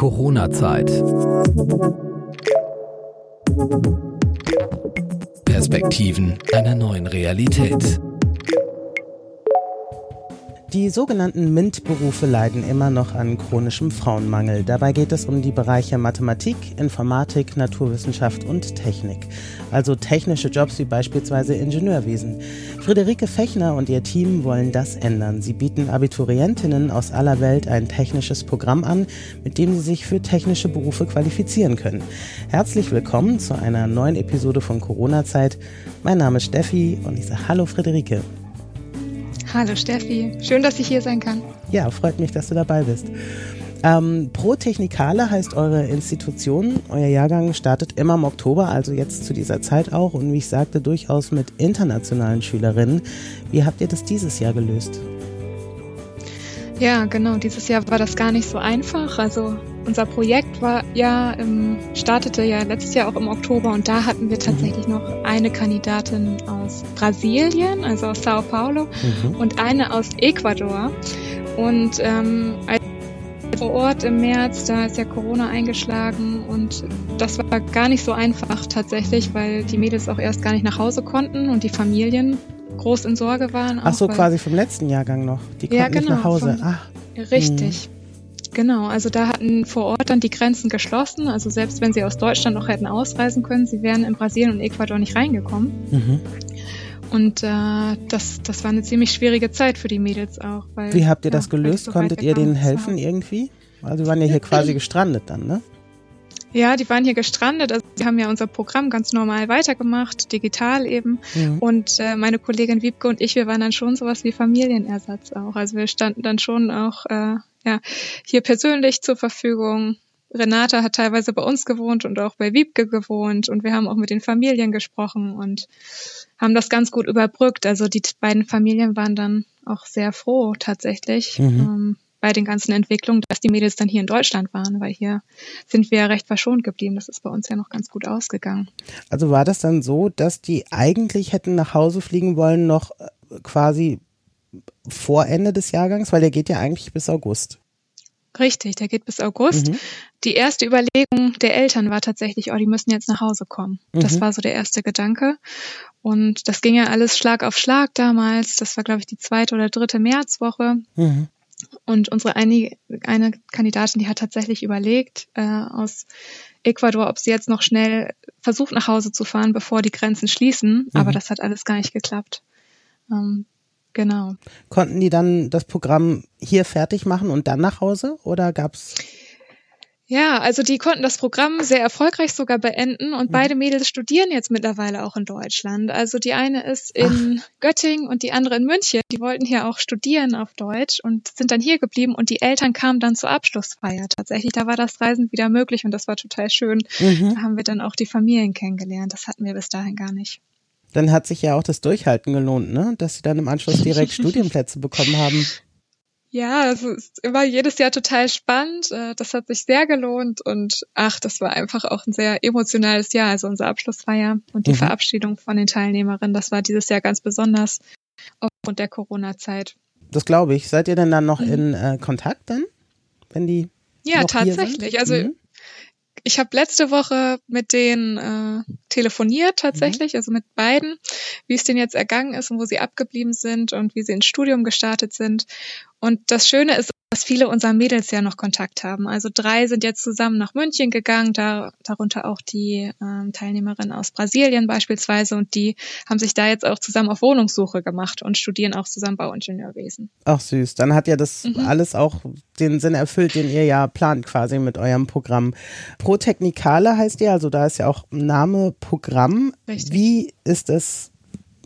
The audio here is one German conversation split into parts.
Corona-Zeit. Perspektiven einer neuen Realität. Die sogenannten MINT-Berufe leiden immer noch an chronischem Frauenmangel. Dabei geht es um die Bereiche Mathematik, Informatik, Naturwissenschaft und Technik. Also technische Jobs wie beispielsweise Ingenieurwesen. Friederike Fechner und ihr Team wollen das ändern. Sie bieten Abiturientinnen aus aller Welt ein technisches Programm an, mit dem sie sich für technische Berufe qualifizieren können. Herzlich willkommen zu einer neuen Episode von Corona-Zeit. Mein Name ist Steffi und ich sage Hallo Friederike. Hallo Steffi, schön, dass ich hier sein kann. Ja, freut mich, dass du dabei bist. Ähm, Pro Technikale heißt eure Institution. Euer Jahrgang startet immer im Oktober, also jetzt zu dieser Zeit auch und wie ich sagte, durchaus mit internationalen Schülerinnen. Wie habt ihr das dieses Jahr gelöst? Ja, genau. Dieses Jahr war das gar nicht so einfach. Also unser Projekt war ja, ähm, startete ja letztes Jahr auch im Oktober und da hatten wir tatsächlich noch eine Kandidatin aus Brasilien, also aus Sao Paulo mhm. und eine aus Ecuador. Und ähm, vor Ort im März, da ist ja Corona eingeschlagen und das war gar nicht so einfach tatsächlich, weil die Mädels auch erst gar nicht nach Hause konnten und die Familien groß in Sorge waren. Ach so, quasi vom letzten Jahrgang noch. Die konnten ja, genau, nicht nach Hause. Vom, Ach. Richtig. Hm. Genau, also da hatten vor Ort dann die Grenzen geschlossen. Also selbst wenn sie aus Deutschland noch hätten ausreisen können, sie wären in Brasilien und Ecuador nicht reingekommen. Mhm. Und äh, das, das war eine ziemlich schwierige Zeit für die Mädels auch. Weil, Wie habt ihr ja, das gelöst? So Konntet ihr denen helfen irgendwie? Also wir waren ja hier quasi gestrandet dann, ne? Ja, die waren hier gestrandet. Also wir haben ja unser Programm ganz normal weitergemacht, digital eben. Mhm. Und äh, meine Kollegin Wiebke und ich, wir waren dann schon sowas wie Familienersatz auch. Also wir standen dann schon auch äh, ja, hier persönlich zur Verfügung. Renata hat teilweise bei uns gewohnt und auch bei Wiebke gewohnt und wir haben auch mit den Familien gesprochen und haben das ganz gut überbrückt. Also die beiden Familien waren dann auch sehr froh tatsächlich. Mhm. Ähm, bei den ganzen Entwicklungen, dass die Mädels dann hier in Deutschland waren, weil hier sind wir ja recht verschont geblieben. Das ist bei uns ja noch ganz gut ausgegangen. Also war das dann so, dass die eigentlich hätten nach Hause fliegen wollen, noch äh, quasi vor Ende des Jahrgangs, weil der geht ja eigentlich bis August. Richtig, der geht bis August. Mhm. Die erste Überlegung der Eltern war tatsächlich, oh, die müssen jetzt nach Hause kommen. Mhm. Das war so der erste Gedanke. Und das ging ja alles Schlag auf Schlag damals. Das war, glaube ich, die zweite oder dritte Märzwoche. Mhm. Und unsere eine, eine Kandidatin, die hat tatsächlich überlegt, äh, aus Ecuador, ob sie jetzt noch schnell versucht, nach Hause zu fahren, bevor die Grenzen schließen. Mhm. Aber das hat alles gar nicht geklappt. Ähm, genau. Konnten die dann das Programm hier fertig machen und dann nach Hause? Oder gab's ja, also die konnten das Programm sehr erfolgreich sogar beenden und mhm. beide Mädels studieren jetzt mittlerweile auch in Deutschland. Also die eine ist in Ach. Göttingen und die andere in München. Die wollten hier auch studieren auf Deutsch und sind dann hier geblieben und die Eltern kamen dann zur Abschlussfeier. Tatsächlich, da war das Reisen wieder möglich und das war total schön. Mhm. Da haben wir dann auch die Familien kennengelernt. Das hatten wir bis dahin gar nicht. Dann hat sich ja auch das Durchhalten gelohnt, ne? Dass sie dann im Anschluss direkt Studienplätze bekommen haben. Ja, es ist immer jedes Jahr total spannend. Äh, das hat sich sehr gelohnt und ach, das war einfach auch ein sehr emotionales Jahr. Also unsere Abschlussfeier und die mhm. Verabschiedung von den Teilnehmerinnen, das war dieses Jahr ganz besonders aufgrund der Corona-Zeit. Das glaube ich. Seid ihr denn dann noch mhm. in äh, Kontakt dann, wenn die? Ja, tatsächlich. Also mhm ich habe letzte Woche mit denen äh, telefoniert tatsächlich, mhm. also mit beiden, wie es denen jetzt ergangen ist und wo sie abgeblieben sind und wie sie ins Studium gestartet sind. Und das Schöne ist, dass viele unserer Mädels ja noch Kontakt haben. Also drei sind jetzt zusammen nach München gegangen, da, darunter auch die ähm, Teilnehmerin aus Brasilien beispielsweise. Und die haben sich da jetzt auch zusammen auf Wohnungssuche gemacht und studieren auch zusammen Bauingenieurwesen. Ach süß, dann hat ja das mhm. alles auch den Sinn erfüllt, den ihr ja plant quasi mit eurem Programm. Pro Technikale heißt ihr, also da ist ja auch Name Programm. Richtig. Wie ist es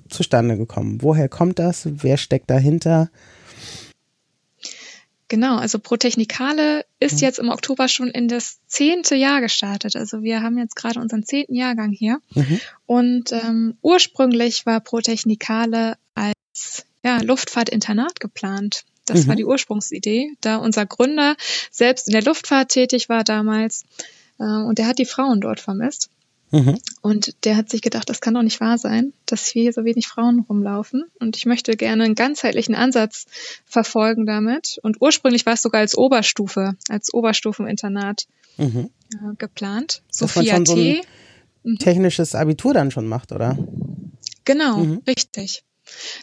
zustande gekommen? Woher kommt das? Wer steckt dahinter? Genau, also Pro Technikale ist mhm. jetzt im Oktober schon in das zehnte Jahr gestartet. Also wir haben jetzt gerade unseren zehnten Jahrgang hier. Mhm. Und ähm, ursprünglich war Pro Technikale als ja, Luftfahrtinternat geplant. Das mhm. war die Ursprungsidee, da unser Gründer selbst in der Luftfahrt tätig war damals äh, und der hat die Frauen dort vermisst. Mhm. Und der hat sich gedacht, das kann doch nicht wahr sein, dass hier so wenig Frauen rumlaufen. Und ich möchte gerne einen ganzheitlichen Ansatz verfolgen damit. Und ursprünglich war es sogar als Oberstufe, als Oberstufeninternat mhm. äh, geplant. Sophia T. So mhm. technisches Abitur dann schon macht, oder? Genau, mhm. richtig.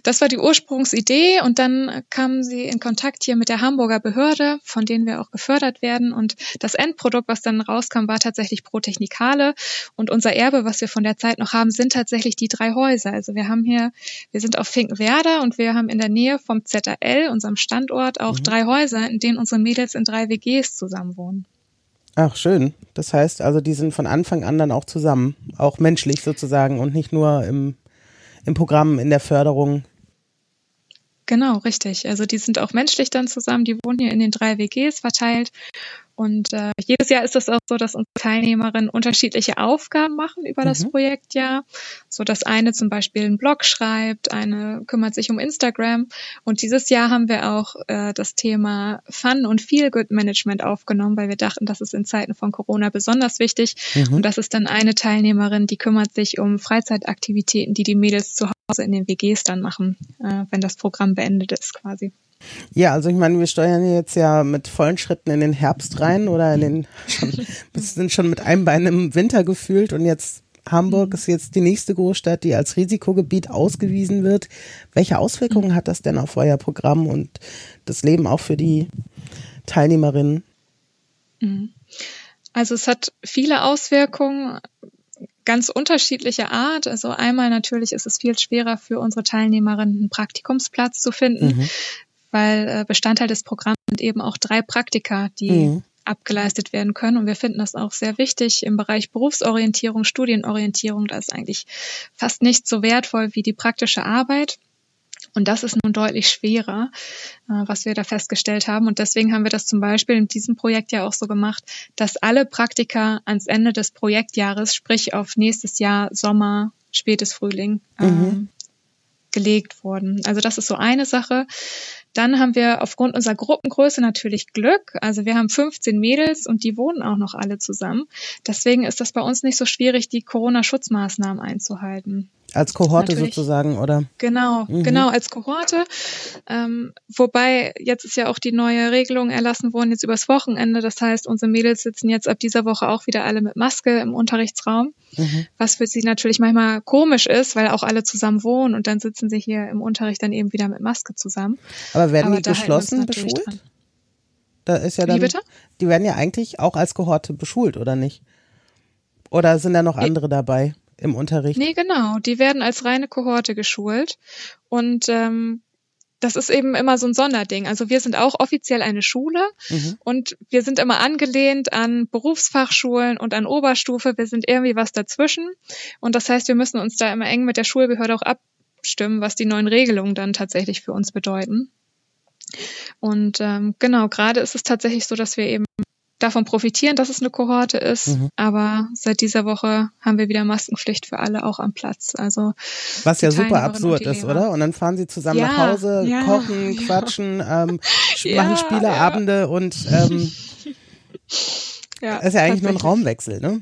Das war die Ursprungsidee und dann kamen sie in Kontakt hier mit der Hamburger Behörde, von denen wir auch gefördert werden. Und das Endprodukt, was dann rauskam, war tatsächlich Pro Technikale. Und unser Erbe, was wir von der Zeit noch haben, sind tatsächlich die drei Häuser. Also wir haben hier, wir sind auf Finkenwerder und wir haben in der Nähe vom ZAL, unserem Standort, auch mhm. drei Häuser, in denen unsere Mädels in drei WGs zusammen wohnen. Ach, schön. Das heißt also, die sind von Anfang an dann auch zusammen, auch menschlich sozusagen und nicht nur im im Programm, in der Förderung. Genau, richtig. Also die sind auch menschlich dann zusammen, die wohnen hier in den drei WGs verteilt und äh, jedes Jahr ist es auch so, dass unsere Teilnehmerinnen unterschiedliche Aufgaben machen über mhm. das Projektjahr. So dass eine zum Beispiel einen Blog schreibt, eine kümmert sich um Instagram. Und dieses Jahr haben wir auch äh, das Thema Fun und Feel Good Management aufgenommen, weil wir dachten, das ist in Zeiten von Corona besonders wichtig. Mhm. Und das ist dann eine Teilnehmerin, die kümmert sich um Freizeitaktivitäten, die die Mädels zu Hause in den WGs dann machen, äh, wenn das Programm beendet ist quasi. Ja, also ich meine, wir steuern jetzt ja mit vollen Schritten in den Herbst rein oder in den schon, sind schon mit einem Bein im Winter gefühlt und jetzt Hamburg ist jetzt die nächste Großstadt, die als Risikogebiet ausgewiesen wird. Welche Auswirkungen hat das denn auf euer Programm und das Leben auch für die Teilnehmerinnen? Mhm. Also es hat viele Auswirkungen ganz unterschiedlicher Art. Also einmal natürlich ist es viel schwerer für unsere Teilnehmerinnen, einen Praktikumsplatz zu finden. Mhm weil äh, Bestandteil des Programms sind eben auch drei Praktika, die mhm. abgeleistet werden können. Und wir finden das auch sehr wichtig im Bereich Berufsorientierung, Studienorientierung. Da ist eigentlich fast nicht so wertvoll wie die praktische Arbeit. Und das ist nun deutlich schwerer, äh, was wir da festgestellt haben. Und deswegen haben wir das zum Beispiel in diesem Projekt ja auch so gemacht, dass alle Praktika ans Ende des Projektjahres, sprich auf nächstes Jahr Sommer, spätes Frühling, mhm. ähm, gelegt wurden. Also das ist so eine Sache. Dann haben wir aufgrund unserer Gruppengröße natürlich Glück. Also wir haben 15 Mädels und die wohnen auch noch alle zusammen. Deswegen ist das bei uns nicht so schwierig, die Corona-Schutzmaßnahmen einzuhalten. Als Kohorte Natürlich. sozusagen, oder? Genau, mhm. genau, als Kohorte. Ähm, wobei jetzt ist ja auch die neue Regelung erlassen worden, jetzt übers Wochenende. Das heißt, unsere Mädels sitzen jetzt ab dieser Woche auch wieder alle mit Maske im Unterrichtsraum, mhm. was für sie natürlich manchmal komisch ist, weil auch alle zusammen wohnen und dann sitzen sie hier im Unterricht dann eben wieder mit Maske zusammen. Aber werden Aber die geschlossen beschult? Dran. Da ist ja dann? Die werden ja eigentlich auch als Kohorte beschult, oder nicht? Oder sind da noch andere dabei? im Unterricht? Nee, genau. Die werden als reine Kohorte geschult. Und ähm, das ist eben immer so ein Sonderding. Also wir sind auch offiziell eine Schule mhm. und wir sind immer angelehnt an Berufsfachschulen und an Oberstufe. Wir sind irgendwie was dazwischen. Und das heißt, wir müssen uns da immer eng mit der Schulbehörde auch abstimmen, was die neuen Regelungen dann tatsächlich für uns bedeuten. Und ähm, genau, gerade ist es tatsächlich so, dass wir eben davon profitieren, dass es eine Kohorte ist. Mhm. Aber seit dieser Woche haben wir wieder Maskenpflicht für alle auch am Platz. Also was ja super absurd ist, oder? Und dann fahren sie zusammen ja, nach Hause, ja, kochen, ja. quatschen, ähm, machen Spieleabende und ähm, ist ja eigentlich nur ein Raumwechsel, ne?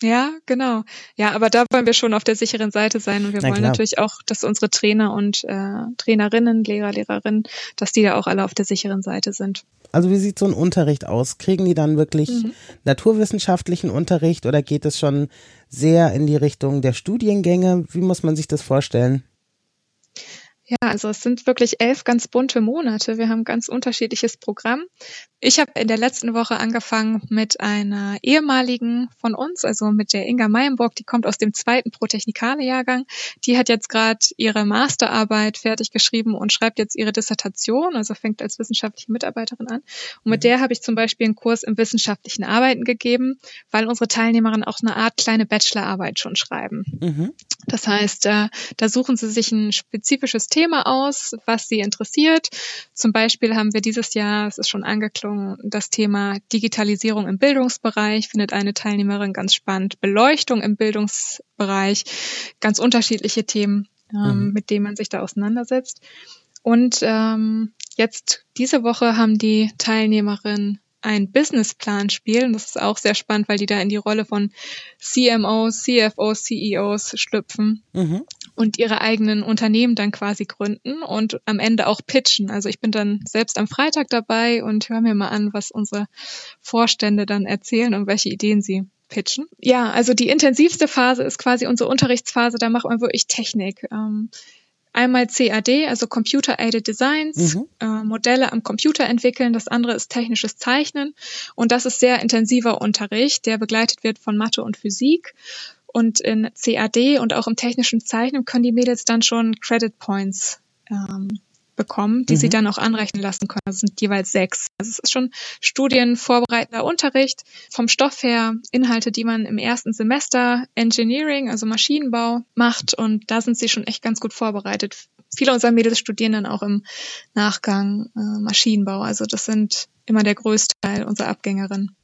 Ja, genau. Ja, aber da wollen wir schon auf der sicheren Seite sein und wir Na wollen klar. natürlich auch, dass unsere Trainer und äh, Trainerinnen, Lehrer, Lehrerinnen, dass die da auch alle auf der sicheren Seite sind. Also wie sieht so ein Unterricht aus? Kriegen die dann wirklich mhm. naturwissenschaftlichen Unterricht oder geht es schon sehr in die Richtung der Studiengänge? Wie muss man sich das vorstellen? Ja, also es sind wirklich elf ganz bunte Monate. Wir haben ein ganz unterschiedliches Programm. Ich habe in der letzten Woche angefangen mit einer ehemaligen von uns, also mit der Inga Meyenburg, die kommt aus dem zweiten Pro-Technikale-Jahrgang. Die hat jetzt gerade ihre Masterarbeit fertig geschrieben und schreibt jetzt ihre Dissertation, also fängt als wissenschaftliche Mitarbeiterin an. Und mit mhm. der habe ich zum Beispiel einen Kurs im wissenschaftlichen Arbeiten gegeben, weil unsere Teilnehmerinnen auch eine Art kleine Bachelorarbeit schon schreiben. Mhm. Das heißt, äh, da suchen sie sich ein spezifisches Thema aus, was sie interessiert. Zum Beispiel haben wir dieses Jahr, es ist schon angeklungen, das Thema Digitalisierung im Bildungsbereich, findet eine Teilnehmerin ganz spannend. Beleuchtung im Bildungsbereich, ganz unterschiedliche Themen, ähm, mhm. mit denen man sich da auseinandersetzt. Und ähm, jetzt diese Woche haben die Teilnehmerinnen einen Businessplan spielen. Das ist auch sehr spannend, weil die da in die Rolle von CMOs, CFOs, CEOs schlüpfen mhm. Und ihre eigenen Unternehmen dann quasi gründen und am Ende auch pitchen. Also ich bin dann selbst am Freitag dabei und höre mir mal an, was unsere Vorstände dann erzählen und welche Ideen sie pitchen. Ja, also die intensivste Phase ist quasi unsere Unterrichtsphase, da macht man wirklich Technik. Ähm, einmal CAD, also Computer Aided Designs, mhm. äh, Modelle am Computer entwickeln. Das andere ist technisches Zeichnen. Und das ist sehr intensiver Unterricht, der begleitet wird von Mathe und Physik. Und in CAD und auch im technischen Zeichnen können die Mädels dann schon Credit Points ähm, bekommen, die mhm. sie dann auch anrechnen lassen können. Das sind jeweils sechs. Also es ist schon studienvorbereitender Unterricht. Vom Stoff her Inhalte, die man im ersten Semester Engineering, also Maschinenbau macht. Und da sind sie schon echt ganz gut vorbereitet. Viele unserer Mädels studieren dann auch im Nachgang äh, Maschinenbau. Also das sind immer der größte Teil unserer Abgängerinnen.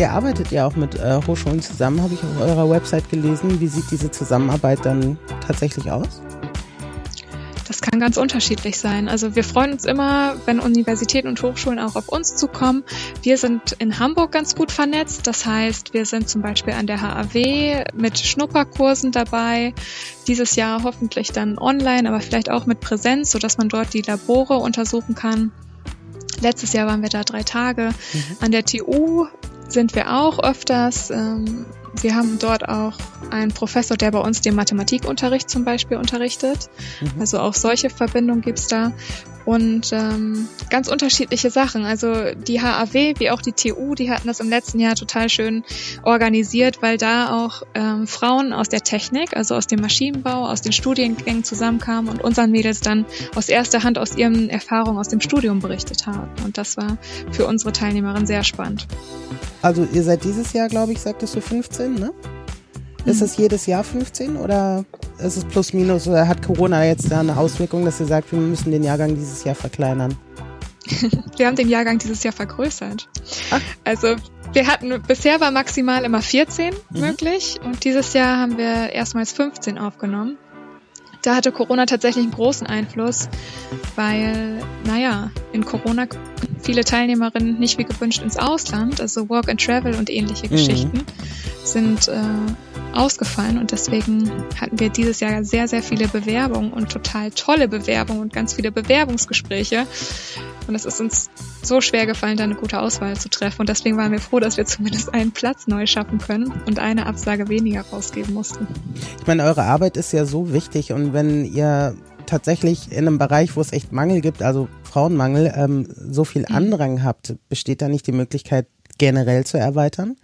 Ihr arbeitet ja auch mit äh, Hochschulen zusammen, habe ich auf eurer Website gelesen. Wie sieht diese Zusammenarbeit dann tatsächlich aus? Das kann ganz unterschiedlich sein. Also wir freuen uns immer, wenn Universitäten und Hochschulen auch auf uns zukommen. Wir sind in Hamburg ganz gut vernetzt. Das heißt, wir sind zum Beispiel an der HAW mit Schnupperkursen dabei. Dieses Jahr hoffentlich dann online, aber vielleicht auch mit Präsenz, sodass man dort die Labore untersuchen kann. Letztes Jahr waren wir da drei Tage. Mhm. An der TU sind wir auch öfters. Ähm, wir haben dort auch einen Professor, der bei uns den Mathematikunterricht zum Beispiel unterrichtet. Mhm. Also auch solche Verbindungen gibt's da. Und ähm, ganz unterschiedliche Sachen. Also die HAW wie auch die TU, die hatten das im letzten Jahr total schön organisiert, weil da auch ähm, Frauen aus der Technik, also aus dem Maschinenbau, aus den Studiengängen zusammenkamen und unseren Mädels dann aus erster Hand aus ihren Erfahrungen aus dem Studium berichtet haben. Und das war für unsere Teilnehmerin sehr spannend. Also ihr seid dieses Jahr, glaube ich, sagtest du 15, ne? Ist es jedes Jahr 15 oder ist es plus minus oder hat Corona jetzt da eine Auswirkung, dass ihr sagt, wir müssen den Jahrgang dieses Jahr verkleinern? wir haben den Jahrgang dieses Jahr vergrößert. Ach. Also wir hatten, bisher war maximal immer 14 mhm. möglich und dieses Jahr haben wir erstmals 15 aufgenommen. Da hatte Corona tatsächlich einen großen Einfluss, weil, naja, in Corona viele Teilnehmerinnen nicht wie gewünscht ins Ausland, also Work and Travel und ähnliche mhm. Geschichten sind äh, ausgefallen und deswegen hatten wir dieses Jahr sehr, sehr viele Bewerbungen und total tolle Bewerbungen und ganz viele Bewerbungsgespräche. Und es ist uns so schwer gefallen, da eine gute Auswahl zu treffen. Und deswegen waren wir froh, dass wir zumindest einen Platz neu schaffen können und eine Absage weniger rausgeben mussten. Ich meine, eure Arbeit ist ja so wichtig und wenn ihr tatsächlich in einem Bereich, wo es echt Mangel gibt, also Frauenmangel, ähm, so viel mhm. Andrang habt, besteht da nicht die Möglichkeit, generell zu erweitern?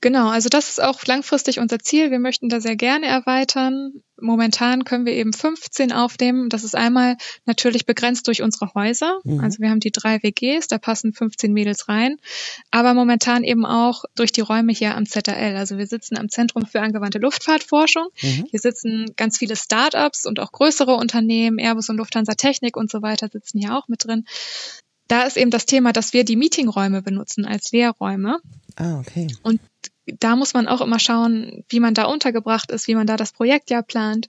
Genau, also das ist auch langfristig unser Ziel. Wir möchten da sehr gerne erweitern. Momentan können wir eben 15 aufnehmen. Das ist einmal natürlich begrenzt durch unsere Häuser. Mhm. Also wir haben die drei WGs, da passen 15 Mädels rein. Aber momentan eben auch durch die Räume hier am ZRL. Also wir sitzen am Zentrum für angewandte Luftfahrtforschung. Mhm. Hier sitzen ganz viele Start-ups und auch größere Unternehmen, Airbus und Lufthansa Technik und so weiter sitzen hier auch mit drin. Da ist eben das Thema, dass wir die Meetingräume benutzen als Lehrräume. Ah, okay. Und da muss man auch immer schauen, wie man da untergebracht ist, wie man da das Projektjahr plant,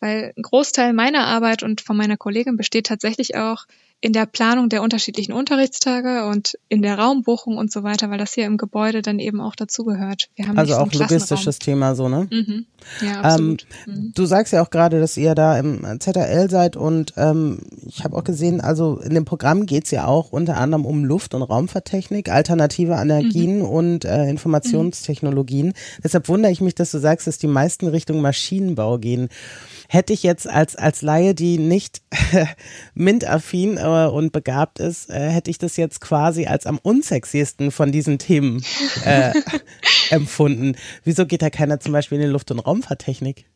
weil ein Großteil meiner Arbeit und von meiner Kollegin besteht tatsächlich auch in der Planung der unterschiedlichen Unterrichtstage und in der Raumbuchung und so weiter, weil das hier im Gebäude dann eben auch dazugehört. also auch logistisches Thema so, ne? Mhm. Ja, ähm, absolut. Ähm, mhm. Du sagst ja auch gerade, dass ihr da im ZRL seid und ähm, ich habe auch gesehen, also in dem Programm geht's ja auch unter anderem um Luft- und Raumfahrttechnik, alternative Energien mhm. und äh, Informationstechnologien. Deshalb wundere ich mich, dass du sagst, dass die meisten Richtung Maschinenbau gehen hätte ich jetzt als, als Laie, die nicht MINT-affin äh, und begabt ist, äh, hätte ich das jetzt quasi als am unsexiesten von diesen Themen äh, empfunden. Wieso geht da keiner zum Beispiel in die Luft- und Raumfahrttechnik?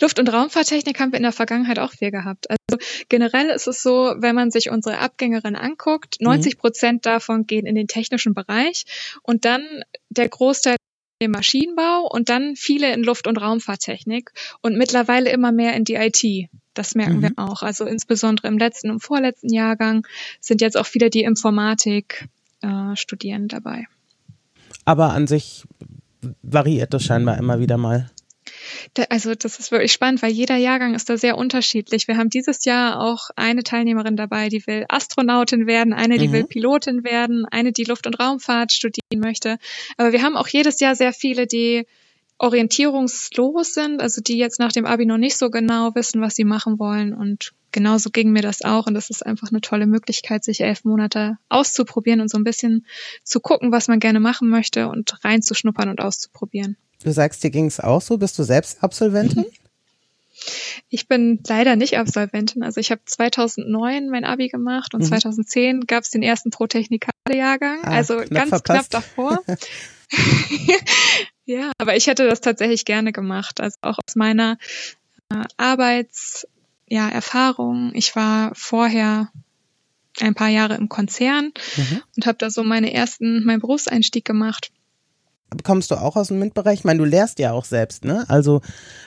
Luft- und Raumfahrttechnik haben wir in der Vergangenheit auch viel gehabt. Also generell ist es so, wenn man sich unsere Abgängerin anguckt, 90 mhm. Prozent davon gehen in den technischen Bereich und dann der Großteil im Maschinenbau und dann viele in Luft- und Raumfahrttechnik und mittlerweile immer mehr in die IT. Das merken mhm. wir auch. Also insbesondere im letzten und vorletzten Jahrgang sind jetzt auch viele, die Informatik äh, studieren dabei. Aber an sich variiert das scheinbar immer wieder mal. Also das ist wirklich spannend, weil jeder Jahrgang ist da sehr unterschiedlich. Wir haben dieses Jahr auch eine Teilnehmerin dabei, die will Astronautin werden, eine, die mhm. will Pilotin werden, eine, die Luft- und Raumfahrt studieren möchte. Aber wir haben auch jedes Jahr sehr viele, die orientierungslos sind, also die jetzt nach dem Abi noch nicht so genau wissen, was sie machen wollen. Und genauso ging mir das auch. Und das ist einfach eine tolle Möglichkeit, sich elf Monate auszuprobieren und so ein bisschen zu gucken, was man gerne machen möchte und reinzuschnuppern und auszuprobieren. Du sagst, dir ging es auch so. Bist du selbst Absolventin? Ich bin leider nicht Absolventin. Also ich habe 2009 mein Abi gemacht und mhm. 2010 gab es den ersten Pro-Technikale-Jahrgang. Ah, also ganz verpasst. knapp davor. Ja, aber ich hätte das tatsächlich gerne gemacht. Also auch aus meiner äh, Arbeits, ja, Erfahrung. Ich war vorher ein paar Jahre im Konzern mhm. und habe da so meine ersten, meinen Berufseinstieg gemacht. Kommst du auch aus dem MINT-Bereich? Ich meine, du lehrst ja auch selbst, ne? Also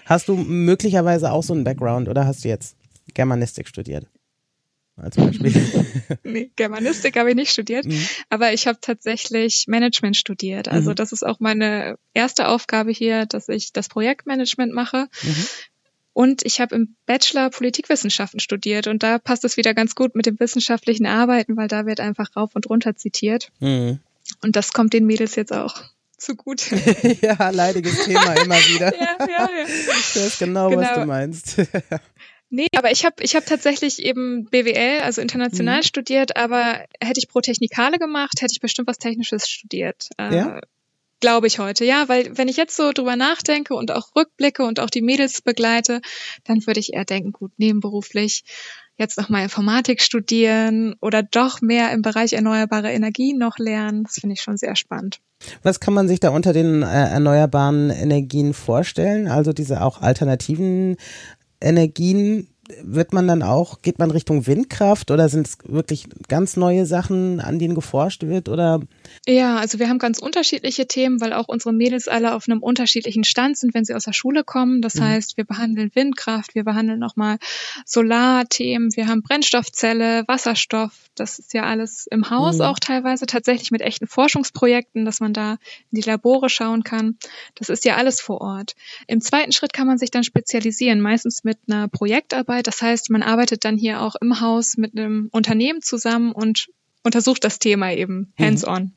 hast du möglicherweise auch so einen Background oder hast du jetzt Germanistik studiert? als Beispiel? nee, Germanistik habe ich nicht studiert, mhm. aber ich habe tatsächlich Management studiert. Also mhm. das ist auch meine erste Aufgabe hier, dass ich das Projektmanagement mache. Mhm. Und ich habe im Bachelor Politikwissenschaften studiert und da passt es wieder ganz gut mit dem wissenschaftlichen Arbeiten, weil da wird einfach rauf und runter zitiert. Mhm. Und das kommt den Mädels jetzt auch zu gut. ja, leidiges Thema immer wieder. ja, ja, ja. Ich weiß genau, genau. was du meinst. Nee, aber ich habe ich hab tatsächlich eben BWL, also international mhm. studiert, aber hätte ich Pro Technikale gemacht, hätte ich bestimmt was Technisches studiert. Äh, ja? Glaube ich heute, ja, weil wenn ich jetzt so drüber nachdenke und auch rückblicke und auch die Mädels begleite, dann würde ich eher denken, gut, nebenberuflich jetzt nochmal Informatik studieren oder doch mehr im Bereich erneuerbare Energien noch lernen. Das finde ich schon sehr spannend. Was kann man sich da unter den äh, erneuerbaren Energien vorstellen? Also diese auch alternativen Energien wird man dann auch, geht man Richtung Windkraft oder sind es wirklich ganz neue Sachen, an denen geforscht wird oder? Ja, also wir haben ganz unterschiedliche Themen, weil auch unsere Mädels alle auf einem unterschiedlichen Stand sind, wenn sie aus der Schule kommen. Das mhm. heißt, wir behandeln Windkraft, wir behandeln nochmal Solarthemen, wir haben Brennstoffzelle, Wasserstoff. Das ist ja alles im Haus mhm. auch teilweise tatsächlich mit echten Forschungsprojekten, dass man da in die Labore schauen kann. Das ist ja alles vor Ort. Im zweiten Schritt kann man sich dann spezialisieren, meistens mit einer Projektarbeit Arbeit. Das heißt, man arbeitet dann hier auch im Haus mit einem Unternehmen zusammen und untersucht das Thema eben mhm. hands-on.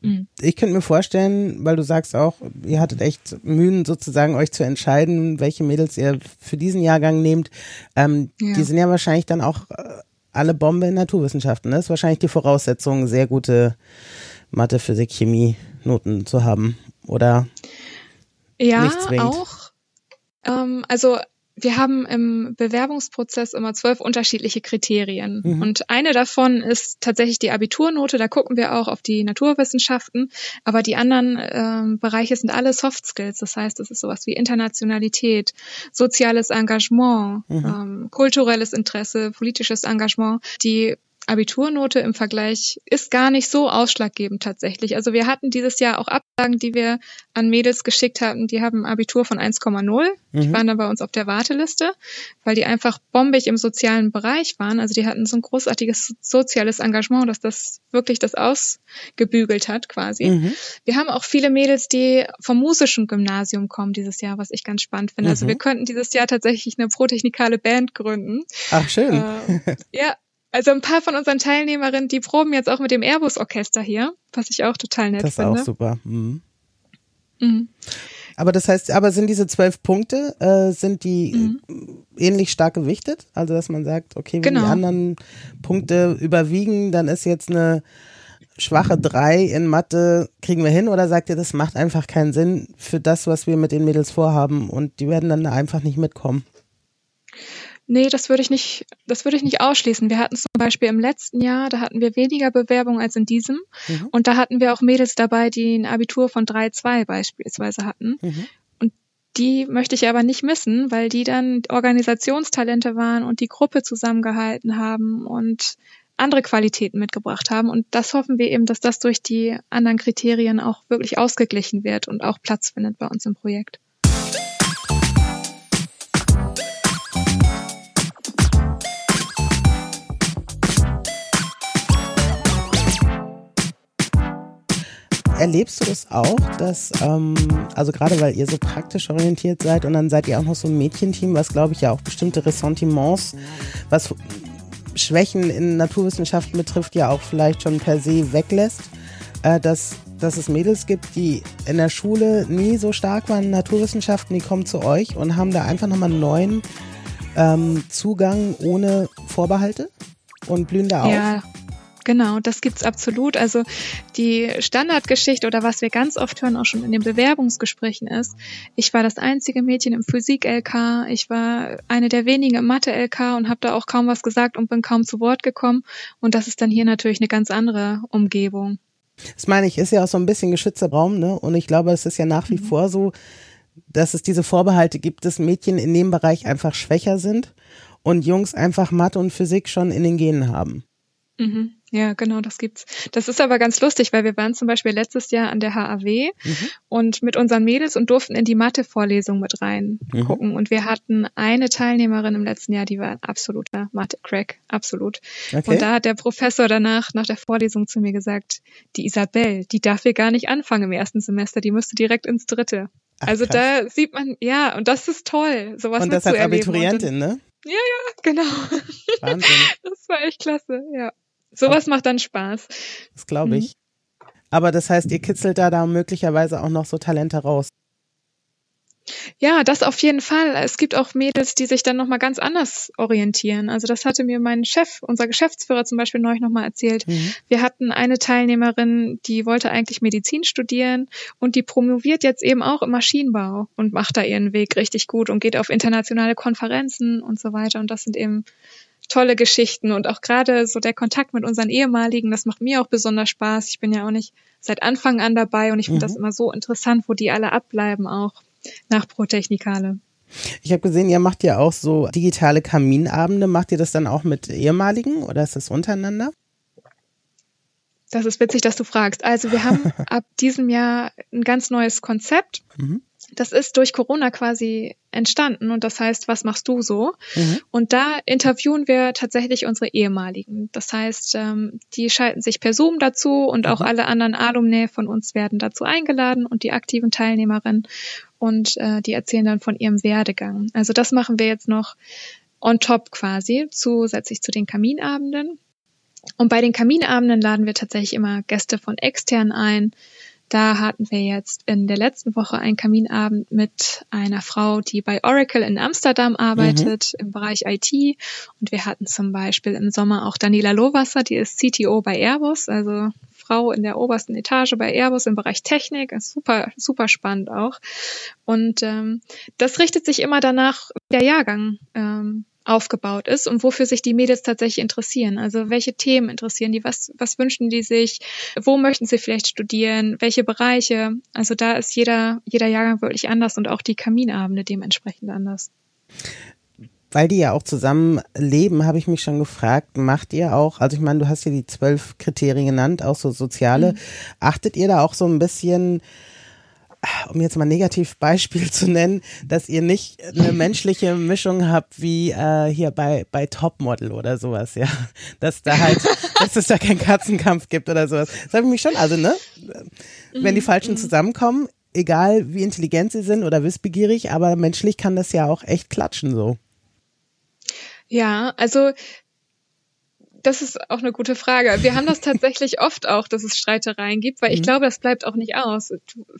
Mhm. Ich könnte mir vorstellen, weil du sagst auch, ihr hattet echt Mühen sozusagen euch zu entscheiden, welche Mädels ihr für diesen Jahrgang nehmt. Ähm, ja. Die sind ja wahrscheinlich dann auch äh, alle Bombe in Naturwissenschaften. Ne? Das ist wahrscheinlich die Voraussetzung, sehr gute Mathe, Physik, Chemie Noten zu haben, oder? Ja, auch. Ähm, also wir haben im Bewerbungsprozess immer zwölf unterschiedliche Kriterien. Mhm. Und eine davon ist tatsächlich die Abiturnote. Da gucken wir auch auf die Naturwissenschaften. Aber die anderen äh, Bereiche sind alle Soft Skills. Das heißt, es ist sowas wie Internationalität, soziales Engagement, mhm. ähm, kulturelles Interesse, politisches Engagement. Die Abiturnote im Vergleich ist gar nicht so ausschlaggebend tatsächlich. Also wir hatten dieses Jahr auch Absagen, die wir an Mädels geschickt hatten, die haben Abitur von 1,0. Mhm. Die waren dann bei uns auf der Warteliste, weil die einfach bombig im sozialen Bereich waren. Also die hatten so ein großartiges soziales Engagement, dass das wirklich das ausgebügelt hat quasi. Mhm. Wir haben auch viele Mädels, die vom musischen Gymnasium kommen dieses Jahr, was ich ganz spannend finde. Also mhm. Also wir könnten dieses Jahr tatsächlich eine protechnikale Band gründen. Ach schön. Äh, ja, also ein paar von unseren Teilnehmerinnen, die proben jetzt auch mit dem Airbus-Orchester hier, was ich auch total nett das finde. Das ist auch super. Mhm. Mhm. Aber das heißt, aber sind diese zwölf Punkte, äh, sind die mhm. ähnlich stark gewichtet? Also dass man sagt, okay, wenn genau. die anderen Punkte überwiegen, dann ist jetzt eine schwache drei in Mathe, kriegen wir hin? Oder sagt ihr, das macht einfach keinen Sinn für das, was wir mit den Mädels vorhaben und die werden dann einfach nicht mitkommen? Nee, das würde ich nicht, das würde ich nicht ausschließen. Wir hatten zum Beispiel im letzten Jahr, da hatten wir weniger Bewerbungen als in diesem. Mhm. Und da hatten wir auch Mädels dabei, die ein Abitur von 3,2 beispielsweise hatten. Mhm. Und die möchte ich aber nicht missen, weil die dann Organisationstalente waren und die Gruppe zusammengehalten haben und andere Qualitäten mitgebracht haben. Und das hoffen wir eben, dass das durch die anderen Kriterien auch wirklich ausgeglichen wird und auch Platz findet bei uns im Projekt. Erlebst du das auch, dass, ähm, also gerade weil ihr so praktisch orientiert seid und dann seid ihr auch noch so ein Mädchenteam, was glaube ich ja auch bestimmte Ressentiments, was Schwächen in Naturwissenschaften betrifft, ja auch vielleicht schon per se weglässt, äh, dass, dass es Mädels gibt, die in der Schule nie so stark waren in Naturwissenschaften, die kommen zu euch und haben da einfach nochmal einen neuen ähm, Zugang ohne Vorbehalte und blühen da auf. Ja. Genau, das gibt's absolut. Also die Standardgeschichte oder was wir ganz oft hören, auch schon in den Bewerbungsgesprächen ist, ich war das einzige Mädchen im Physik-LK, ich war eine der wenigen im Mathe-LK und habe da auch kaum was gesagt und bin kaum zu Wort gekommen. Und das ist dann hier natürlich eine ganz andere Umgebung. Das meine ich, ist ja auch so ein bisschen geschützter Raum, ne? Und ich glaube, es ist ja nach wie mhm. vor so, dass es diese Vorbehalte gibt, dass Mädchen in dem Bereich einfach schwächer sind und Jungs einfach Mathe und Physik schon in den Genen haben. Mhm. Ja, genau, das gibt's. Das ist aber ganz lustig, weil wir waren zum Beispiel letztes Jahr an der HAW mhm. und mit unseren Mädels und durften in die Mathe-Vorlesung mit reingucken. Mhm. Und wir hatten eine Teilnehmerin im letzten Jahr, die war ein absoluter Mathe-Crack, absolut. Okay. Und da hat der Professor danach, nach der Vorlesung zu mir gesagt, die Isabel, die darf hier gar nicht anfangen im ersten Semester, die müsste direkt ins dritte. Ach, also krass. da sieht man, ja, und das ist toll, sowas Und das als Abiturientin, ne? Ja, ja, genau. Wahnsinn. Das war echt klasse, ja. Sowas macht dann Spaß. Das glaube ich. Mhm. Aber das heißt, ihr kitzelt da da möglicherweise auch noch so Talente raus. Ja, das auf jeden Fall. Es gibt auch Mädels, die sich dann nochmal ganz anders orientieren. Also das hatte mir mein Chef, unser Geschäftsführer zum Beispiel neulich nochmal erzählt. Mhm. Wir hatten eine Teilnehmerin, die wollte eigentlich Medizin studieren und die promoviert jetzt eben auch im Maschinenbau und macht da ihren Weg richtig gut und geht auf internationale Konferenzen und so weiter. Und das sind eben tolle Geschichten und auch gerade so der Kontakt mit unseren ehemaligen, das macht mir auch besonders Spaß. Ich bin ja auch nicht seit Anfang an dabei und ich finde mhm. das immer so interessant, wo die alle abbleiben auch nach Protechnikale. Ich habe gesehen, ihr macht ja auch so digitale Kaminabende. Macht ihr das dann auch mit ehemaligen oder ist das untereinander? Das ist witzig, dass du fragst. Also wir haben ab diesem Jahr ein ganz neues Konzept. Mhm das ist durch Corona quasi entstanden und das heißt, was machst du so? Mhm. Und da interviewen wir tatsächlich unsere ehemaligen. Das heißt, ähm, die schalten sich per Zoom dazu und auch mhm. alle anderen Alumni von uns werden dazu eingeladen und die aktiven Teilnehmerinnen und äh, die erzählen dann von ihrem Werdegang. Also das machen wir jetzt noch on top quasi, zusätzlich zu den Kaminabenden. Und bei den Kaminabenden laden wir tatsächlich immer Gäste von extern ein, da hatten wir jetzt in der letzten Woche einen Kaminabend mit einer Frau, die bei Oracle in Amsterdam arbeitet mhm. im Bereich IT. Und wir hatten zum Beispiel im Sommer auch Daniela Lohwasser, die ist CTO bei Airbus, also Frau in der obersten Etage bei Airbus im Bereich Technik. Ist super, super spannend auch. Und ähm, das richtet sich immer danach, der Jahrgang ähm, aufgebaut ist und wofür sich die Mädels tatsächlich interessieren. Also welche Themen interessieren die, was, was wünschen die sich, wo möchten sie vielleicht studieren, welche Bereiche. Also da ist jeder, jeder Jahrgang wirklich anders und auch die Kaminabende dementsprechend anders. Weil die ja auch zusammen leben, habe ich mich schon gefragt, macht ihr auch, also ich meine, du hast ja die zwölf Kriterien genannt, auch so soziale, mhm. achtet ihr da auch so ein bisschen um jetzt mal ein Negativbeispiel zu nennen, dass ihr nicht eine menschliche Mischung habt wie äh, hier bei, bei Topmodel oder sowas, ja. Dass da halt, dass es da keinen Katzenkampf gibt oder sowas. Das habe ich mich schon, also, ne? Wenn die mhm, Falschen mhm. zusammenkommen, egal wie intelligent sie sind oder wissbegierig, aber menschlich kann das ja auch echt klatschen so. Ja, also das ist auch eine gute Frage. Wir haben das tatsächlich oft auch, dass es Streitereien gibt, weil mhm. ich glaube, das bleibt auch nicht aus.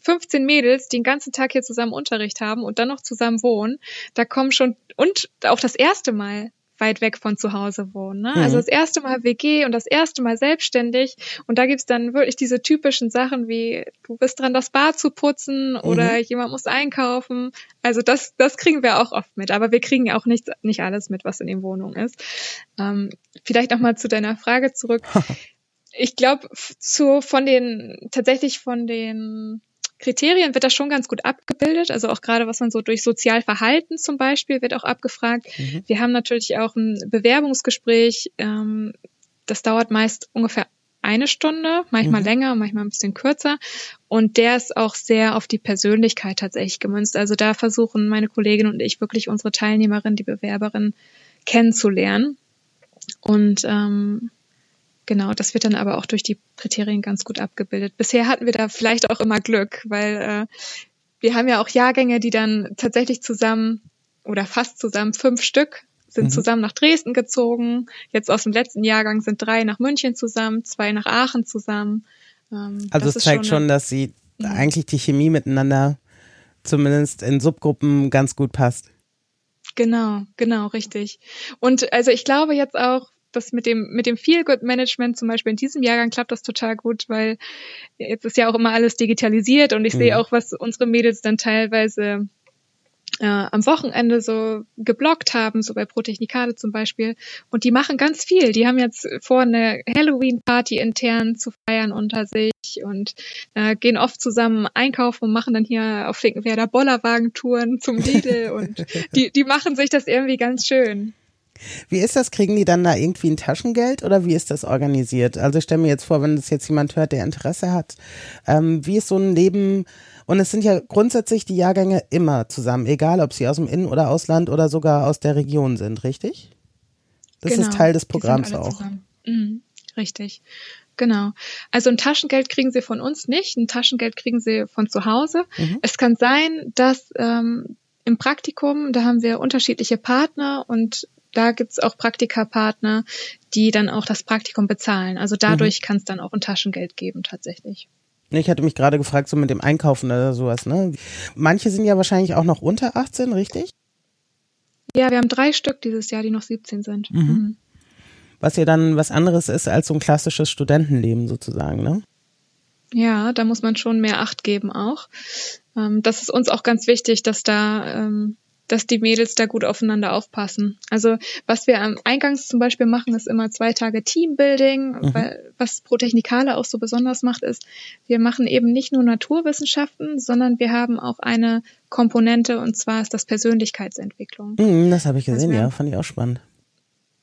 15 Mädels, die den ganzen Tag hier zusammen Unterricht haben und dann noch zusammen wohnen, da kommen schon, und auch das erste Mal weit weg von zu Hause wohnen. Ne? Also mhm. Also das erste Mal WG und das erste Mal selbstständig. Und da gibt's dann wirklich diese typischen Sachen wie, du bist dran, das Bad zu putzen oder mhm. jemand muss einkaufen. Also das, das kriegen wir auch oft mit. Aber wir kriegen auch nicht, nicht alles mit, was in den Wohnungen ist. Ähm, vielleicht nochmal zu deiner Frage zurück. ich glaube, zu von den tatsächlich von den Kriterien wird das schon ganz gut abgebildet. Also auch gerade, was man so durch Sozialverhalten zum Beispiel wird auch abgefragt. Mhm. Wir haben natürlich auch ein Bewerbungsgespräch. Ähm, das dauert meist ungefähr eine Stunde, manchmal mhm. länger, manchmal ein bisschen kürzer. Und der ist auch sehr auf die Persönlichkeit tatsächlich gemünzt. Also da versuchen meine Kollegin und ich wirklich unsere Teilnehmerin, die Bewerberin kennenzulernen. Und ähm, genau, das wird dann aber auch durch die Kriterien ganz gut abgebildet. Bisher hatten wir da vielleicht auch immer Glück, weil äh, wir haben ja auch Jahrgänge, die dann tatsächlich zusammen oder fast zusammen fünf Stück sind mhm. zusammen nach Dresden gezogen. Jetzt aus dem letzten Jahrgang sind drei nach München zusammen, zwei nach Aachen zusammen. Ähm, also es zeigt schon, dass sie mhm. eigentlich die Chemie miteinander zumindest in Subgruppen ganz gut passt. Genau, genau, richtig. Und also ich glaube jetzt auch, dass mit dem, mit dem Feel-Good-Management zum Beispiel in diesem Jahrgang klappt das total gut, weil jetzt ist ja auch immer alles digitalisiert und ich mhm. sehe auch, was unsere Mädels dann teilweise äh, am Wochenende so geblockt haben, so bei Protechnikade zum Beispiel. Und die machen ganz viel. Die haben jetzt vor, eine Halloween-Party intern zu feiern unter sich und äh, gehen oft zusammen einkaufen und machen dann hier auf Finkenwerder Bollerwagentouren zum Lidl und die, die machen sich das irgendwie ganz schön. Wie ist das? Kriegen die dann da irgendwie ein Taschengeld oder wie ist das organisiert? Also ich stelle mir jetzt vor, wenn das jetzt jemand hört, der Interesse hat, ähm, wie ist so ein Leben und es sind ja grundsätzlich die Jahrgänge immer zusammen, egal ob sie aus dem In- oder Ausland oder sogar aus der Region sind, richtig? Das genau, ist Teil des Programms auch. Mhm, richtig. Genau. Also ein Taschengeld kriegen sie von uns nicht, ein Taschengeld kriegen sie von zu Hause. Mhm. Es kann sein, dass ähm, im Praktikum, da haben wir unterschiedliche Partner und da gibt's auch Praktikapartner, die dann auch das Praktikum bezahlen. Also dadurch mhm. kann es dann auch ein Taschengeld geben tatsächlich. Ich hatte mich gerade gefragt, so mit dem Einkaufen oder sowas, ne? Manche sind ja wahrscheinlich auch noch unter 18, richtig? Ja, wir haben drei Stück dieses Jahr, die noch 17 sind. Mhm. Mhm. Was ja dann was anderes ist als so ein klassisches Studentenleben sozusagen, ne? Ja, da muss man schon mehr Acht geben auch. Ähm, das ist uns auch ganz wichtig, dass da ähm, dass die Mädels da gut aufeinander aufpassen. Also was wir am Eingangs zum Beispiel machen, ist immer zwei Tage Teambuilding, mhm. weil was Pro Technikale auch so besonders macht, ist, wir machen eben nicht nur Naturwissenschaften, sondern wir haben auch eine Komponente und zwar ist das Persönlichkeitsentwicklung. Mhm, das habe ich gesehen, also ja, fand ich auch spannend.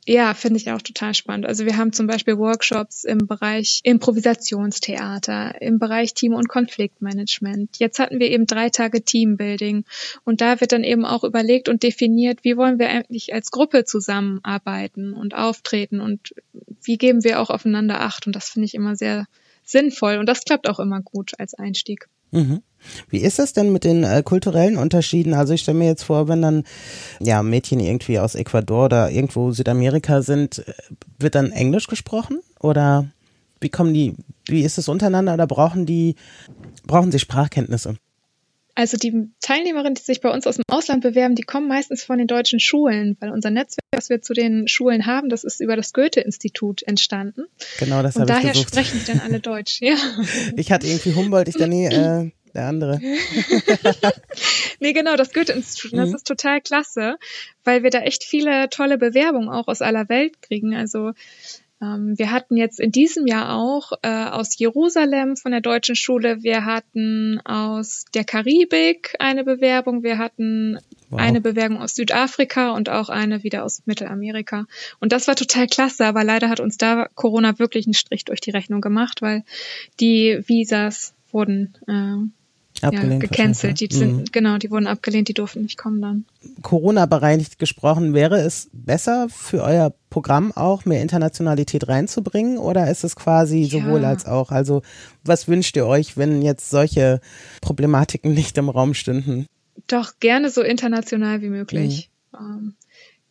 Ja, finde ich auch total spannend. Also wir haben zum Beispiel Workshops im Bereich Improvisationstheater, im Bereich Team- und Konfliktmanagement. Jetzt hatten wir eben drei Tage Teambuilding und da wird dann eben auch überlegt und definiert, wie wollen wir eigentlich als Gruppe zusammenarbeiten und auftreten und wie geben wir auch aufeinander Acht. Und das finde ich immer sehr sinnvoll und das klappt auch immer gut als Einstieg. Mhm. Wie ist das denn mit den äh, kulturellen Unterschieden? Also ich stelle mir jetzt vor, wenn dann ja Mädchen irgendwie aus Ecuador oder irgendwo Südamerika sind, äh, wird dann Englisch gesprochen oder wie kommen die? Wie ist es untereinander oder brauchen die brauchen sie Sprachkenntnisse? Also die Teilnehmerinnen, die sich bei uns aus dem Ausland bewerben, die kommen meistens von den deutschen Schulen, weil unser Netzwerk, das wir zu den Schulen haben, das ist über das Goethe-Institut entstanden. Genau, das habe ich daher sprechen die dann alle Deutsch, ja. Ich hatte irgendwie Humboldt, ich dann nee, äh, der andere. nee, genau, das Goethe-Institut, das mhm. ist total klasse, weil wir da echt viele tolle Bewerbungen auch aus aller Welt kriegen. Also ähm, wir hatten jetzt in diesem Jahr auch äh, aus Jerusalem von der deutschen Schule, wir hatten aus der Karibik eine Bewerbung, wir hatten wow. eine Bewerbung aus Südafrika und auch eine wieder aus Mittelamerika. Und das war total klasse, aber leider hat uns da Corona wirklich einen Strich durch die Rechnung gemacht, weil die Visas wurden äh, Abgelehnt ja, gecancelt. Die sind, mhm. genau, die wurden abgelehnt, die durften nicht kommen dann. Corona-bereinigt gesprochen, wäre es besser für euer Programm auch mehr Internationalität reinzubringen oder ist es quasi ja. sowohl als auch? Also was wünscht ihr euch, wenn jetzt solche Problematiken nicht im Raum stünden? Doch gerne so international wie möglich. Mhm. Ähm,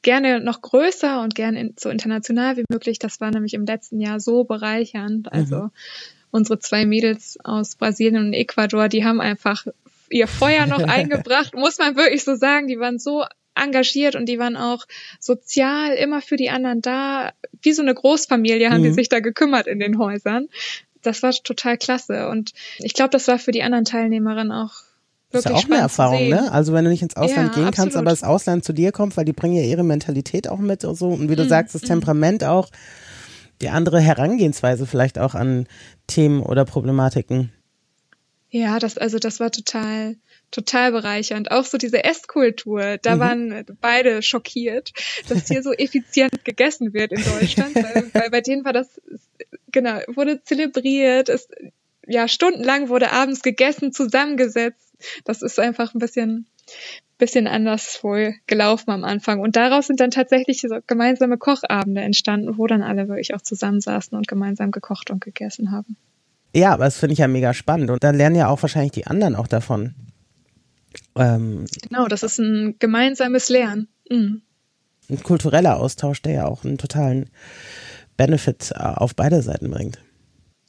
gerne noch größer und gerne so international wie möglich. Das war nämlich im letzten Jahr so bereichernd. Also mhm unsere zwei Mädels aus Brasilien und Ecuador, die haben einfach ihr Feuer noch eingebracht, muss man wirklich so sagen. Die waren so engagiert und die waren auch sozial immer für die anderen da. Wie so eine Großfamilie haben mhm. die sich da gekümmert in den Häusern. Das war total klasse. Und ich glaube, das war für die anderen Teilnehmerinnen auch das ist ja auch eine Erfahrung, ne? Also wenn du nicht ins Ausland ja, gehen kannst, aber das Ausland zu dir kommt, weil die bringen ja ihre Mentalität auch mit und so. Und wie du mm, sagst, das mm. Temperament auch die andere Herangehensweise vielleicht auch an Themen oder Problematiken. Ja, das, also das war total, total bereichernd. Auch so diese Esskultur, da mhm. waren beide schockiert, dass hier so effizient gegessen wird in Deutschland, weil, weil bei denen war das, genau, wurde zelebriert, es, ja, stundenlang wurde abends gegessen, zusammengesetzt. Das ist einfach ein bisschen, bisschen anders wohl gelaufen am Anfang. Und daraus sind dann tatsächlich so gemeinsame Kochabende entstanden, wo dann alle wirklich auch zusammensaßen und gemeinsam gekocht und gegessen haben. Ja, aber das finde ich ja mega spannend. Und da lernen ja auch wahrscheinlich die anderen auch davon. Ähm, genau, das ist ein gemeinsames Lernen. Mhm. Ein kultureller Austausch, der ja auch einen totalen Benefit äh, auf beide Seiten bringt.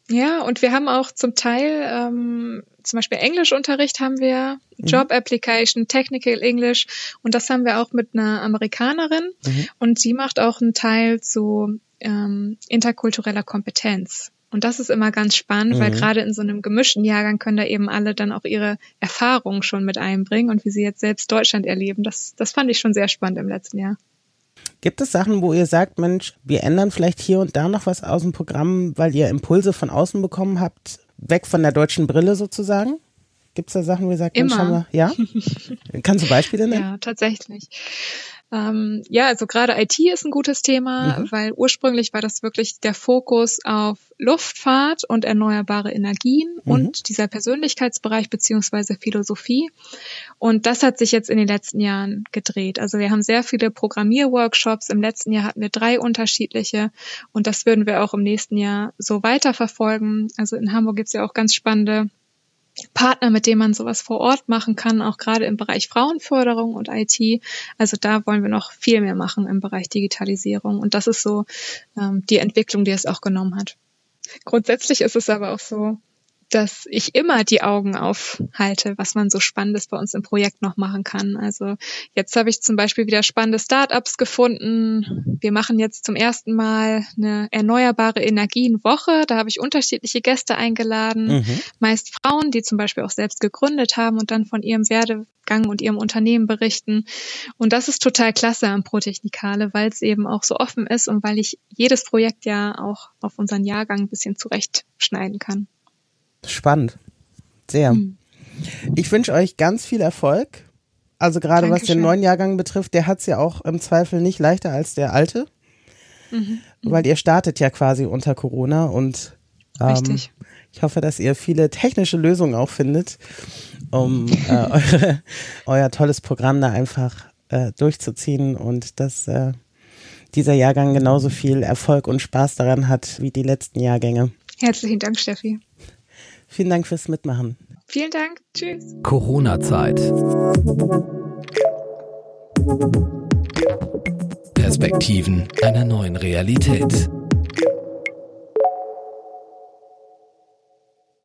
Ja, und wir haben auch zum Teil, ähm, zum Beispiel Englischunterricht haben wir, mhm. Job Application, Technical English und das haben wir auch mit einer Amerikanerin mhm. und sie macht auch einen Teil zu ähm, interkultureller Kompetenz. Und das ist immer ganz spannend, mhm. weil gerade in so einem gemischten Jahrgang können da eben alle dann auch ihre Erfahrungen schon mit einbringen und wie sie jetzt selbst Deutschland erleben. Das, das fand ich schon sehr spannend im letzten Jahr. Gibt es Sachen, wo ihr sagt, Mensch, wir ändern vielleicht hier und da noch was aus dem Programm, weil ihr Impulse von außen bekommen habt, weg von der deutschen Brille sozusagen? Gibt es da Sachen, wo ihr sagt, Immer. Mensch, haben wir, ja? Kannst du Beispiele nennen? Ja, tatsächlich. Ähm, ja, also gerade IT ist ein gutes Thema, mhm. weil ursprünglich war das wirklich der Fokus auf Luftfahrt und erneuerbare Energien mhm. und dieser Persönlichkeitsbereich beziehungsweise Philosophie. Und das hat sich jetzt in den letzten Jahren gedreht. Also wir haben sehr viele Programmierworkshops. Im letzten Jahr hatten wir drei unterschiedliche und das würden wir auch im nächsten Jahr so weiterverfolgen. Also in Hamburg gibt's ja auch ganz spannende Partner, mit denen man sowas vor Ort machen kann, auch gerade im Bereich Frauenförderung und IT. Also da wollen wir noch viel mehr machen im Bereich Digitalisierung. Und das ist so ähm, die Entwicklung, die es auch genommen hat. Grundsätzlich ist es aber auch so, dass ich immer die Augen aufhalte, was man so Spannendes bei uns im Projekt noch machen kann. Also jetzt habe ich zum Beispiel wieder spannende Startups gefunden. Wir machen jetzt zum ersten Mal eine erneuerbare Energienwoche. Da habe ich unterschiedliche Gäste eingeladen, mhm. meist Frauen, die zum Beispiel auch selbst gegründet haben und dann von ihrem Werdegang und ihrem Unternehmen berichten. Und das ist total klasse am Protechnikale, weil es eben auch so offen ist und weil ich jedes Projekt ja auch auf unseren Jahrgang ein bisschen zurechtschneiden kann. Spannend. Sehr. Mhm. Ich wünsche euch ganz viel Erfolg. Also gerade Dankeschön. was den neuen Jahrgang betrifft, der hat es ja auch im Zweifel nicht leichter als der alte. Mhm. Weil ihr startet ja quasi unter Corona und ähm, ich hoffe, dass ihr viele technische Lösungen auch findet, um äh, eure, euer tolles Programm da einfach äh, durchzuziehen und dass äh, dieser Jahrgang genauso viel Erfolg und Spaß daran hat wie die letzten Jahrgänge. Herzlichen Dank, Steffi. Vielen Dank fürs Mitmachen. Vielen Dank. Tschüss. Corona-Zeit. Perspektiven einer neuen Realität.